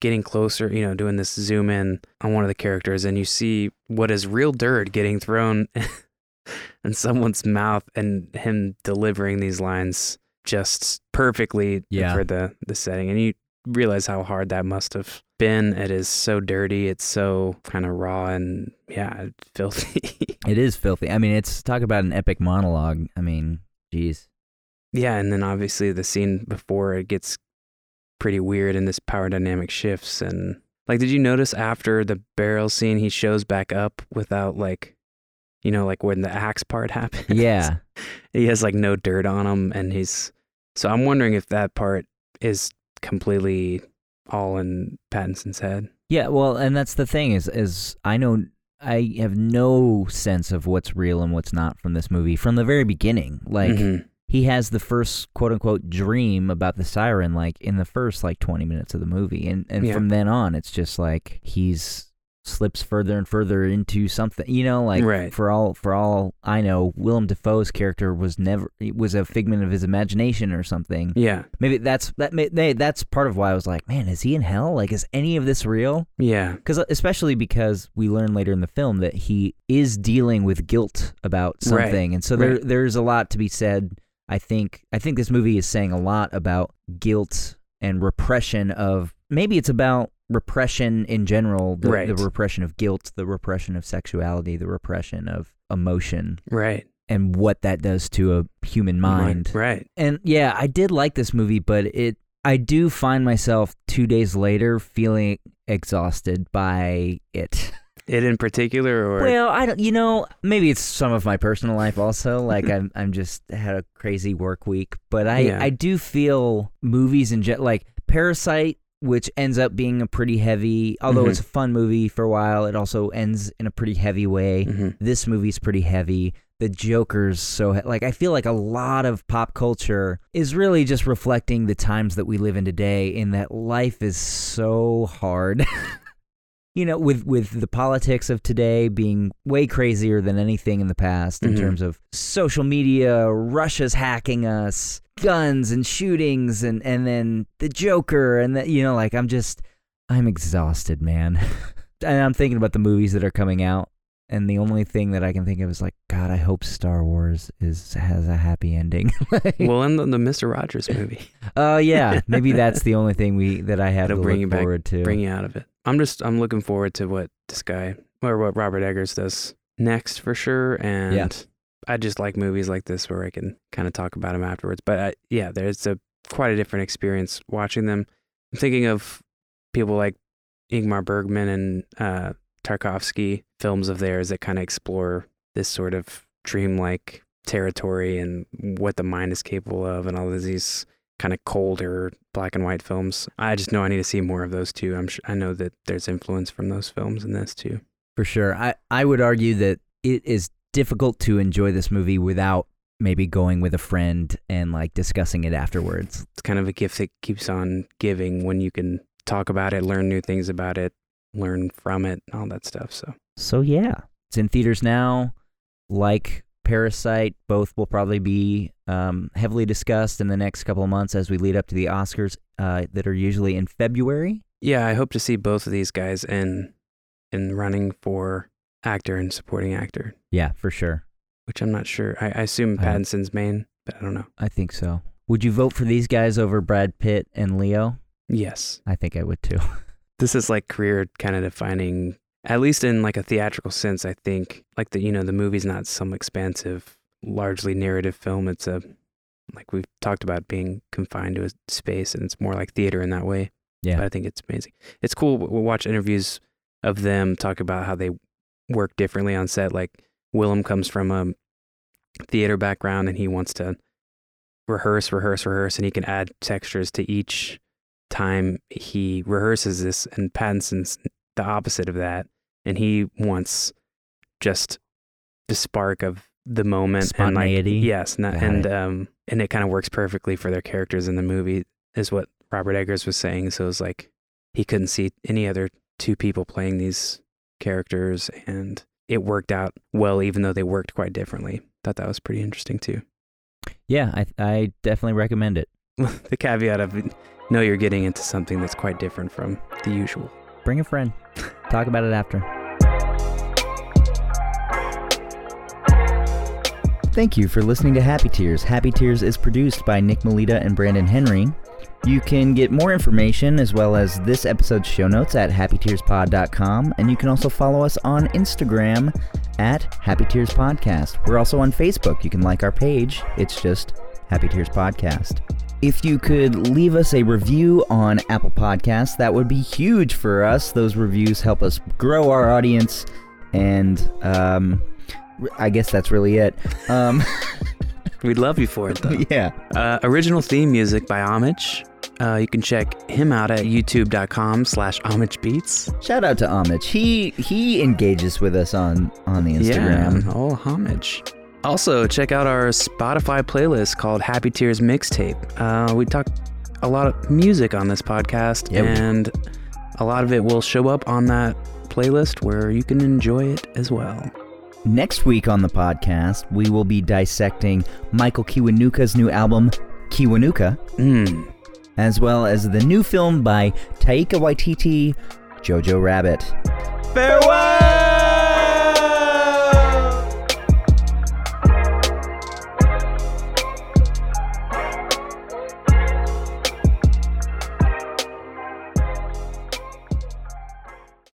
getting closer, you know, doing this zoom in on one of the characters, and you see what is real dirt getting thrown in someone's mouth and him delivering these lines just perfectly Yeah. for the, the setting. And you realize how hard that must have been. It is so dirty. It's so kind of raw and yeah, filthy. It is filthy. I mean, it's talk about an epic monologue. I mean, jeez. yeah, and then obviously the scene before it gets pretty weird and this power dynamic shifts and like did you notice after the barrel scene he shows back up without like you know like when the axe part happens Yeah. he has like no dirt on him and he's so i'm wondering if that part is completely all in pattinson's head Yeah, well, and that's the thing is is I know I have no sense of what's real and what's not from this movie from the very beginning. Like Mhm. he has the first quote unquote dream about the siren like in the first like 20 minutes of the movie and and Yeah. from then on it's just like he's slips further and further into something you know like Right. for all for all I know Willem Dafoe's character was never it was a figment of his imagination or something yeah maybe that's that may, that's part of why I was like man is he in hell like is any of this real yeah because uh, especially because we learn later in the film that he is dealing with guilt about Right, something, and so there right. there's a lot to be said. I think I think this movie is saying a lot about guilt and repression of maybe it's about repression in general, the, Right. the repression of guilt, the repression of sexuality, the repression of emotion, right and what that does to a human mind. right And yeah, I did like this movie, but it I do find myself 2 days later feeling exhausted by it. it in particular or Well, I don't you know, maybe it's some of my personal life also, like I'm I'm just had a crazy work week, but I Yeah. I do feel movies in jet like Parasite which ends up being a pretty heavy, although Mhm. it's a fun movie for a while, it also ends in a pretty heavy way. Mhm. This movie's pretty heavy. The Joker's so he- like I feel like a lot of pop culture is really just reflecting the times that we live in today in that life is so hard. you know, with with the politics of today being way crazier than anything in the past in Mhm. terms of social media, Russia's hacking us, guns and shootings and and then the Joker and that you know like I'm just I'm exhausted, man. and I'm thinking about the movies that are coming out and the only thing that I can think of is like god, I hope Star Wars is has a happy ending. Like, well and the, the mr rogers movie Oh yeah, maybe that's the only thing we that I have to bring look you back- forward to. bring you out of it. I'm just I'm looking forward to what this guy or what Robert Eggers does next for sure. And Yeah. I just like movies like this where I can kind of talk about them afterwards. But I, yeah, there's a quite a different experience watching them. I'm thinking of people like Ingmar Bergman and uh, Tarkovsky films of theirs that kind of explore this sort of dreamlike territory and what the mind is capable of, and all of these kind of colder black and white films. I just know I need to see more of those too. I'm sure, I know that there's influence from those films in this too. For sure. I, I would argue that it is difficult to enjoy this movie without maybe going with a friend and like discussing it afterwards. It's kind of a gift that keeps on giving when you can talk about it, learn new things about it, learn from it, all that stuff. So So yeah, it's in theaters now. Like Parasite. Both will probably be um, heavily discussed in the next couple of months as we lead up to the Oscars uh, that are usually in February. Yeah, I hope to see both of these guys in in running for actor and supporting actor, Yeah, for sure. which I'm not sure. I, I assume Pattinson's main, but I don't know. I think so. Would you vote for these guys over Brad Pitt and Leo? Yes, I think I would too. this is like career kind of defining, at least in like a theatrical sense. I think like the you know the movie's not some expansive, largely narrative film. It's a like we've talked about being confined to a space, and it's more like theater in that way. Yeah. but I think it's amazing. It's cool. We'll watch interviews of them talk about how they work differently on set. Like Willem comes from a theater background and he wants to rehearse, rehearse, rehearse, and he can add textures to each time he rehearses this. And Pattinson's the opposite of that, and he wants just the spark of the moment Spontaneity? And like, yes, not, Got and it. um, and it kind of works perfectly for their characters in the movie, is what Robert Eggers was saying. So it was like he couldn't see any other two people playing these characters, and it worked out well, even though they worked quite differently. Thought that was pretty interesting too. Yeah, I, I definitely recommend it. the caveat of know you're getting into something that's quite different from the usual. Bring a friend. Talk about it after. Thank you for listening to Happy Tears. Happy Tears is produced by Nick Melita and Brandon Henry. You can get more information as well as this episode's show notes at happytearspod.com, and you can also follow us on Instagram at Happy Tears Podcast. We're also on Facebook. You can like our page. It's just Happy Tears Podcast. If you could leave us a review on Apple Podcasts, that would be huge for us. Those reviews help us grow our audience, and um, I guess that's really it. Um, We'd love you for it though. yeah. Uh, original theme music by Homage. Uh, you can check him out at youtube.com slash homage beats. Shout out to Homage. He he engages with us on on the Instagram. Yeah, all homage. Also, check out our Spotify playlist called Happy Tears Mixtape. Uh, we talk a lot of music on this podcast, Yeah, we do. and a lot of it will show up on that playlist where you can enjoy it as well. Next week on the podcast, we will be dissecting Michael Kiwanuka's new album, Kiwanuka, Mm. as well as the new film by Taika Waititi, Jojo Rabbit. Farewell!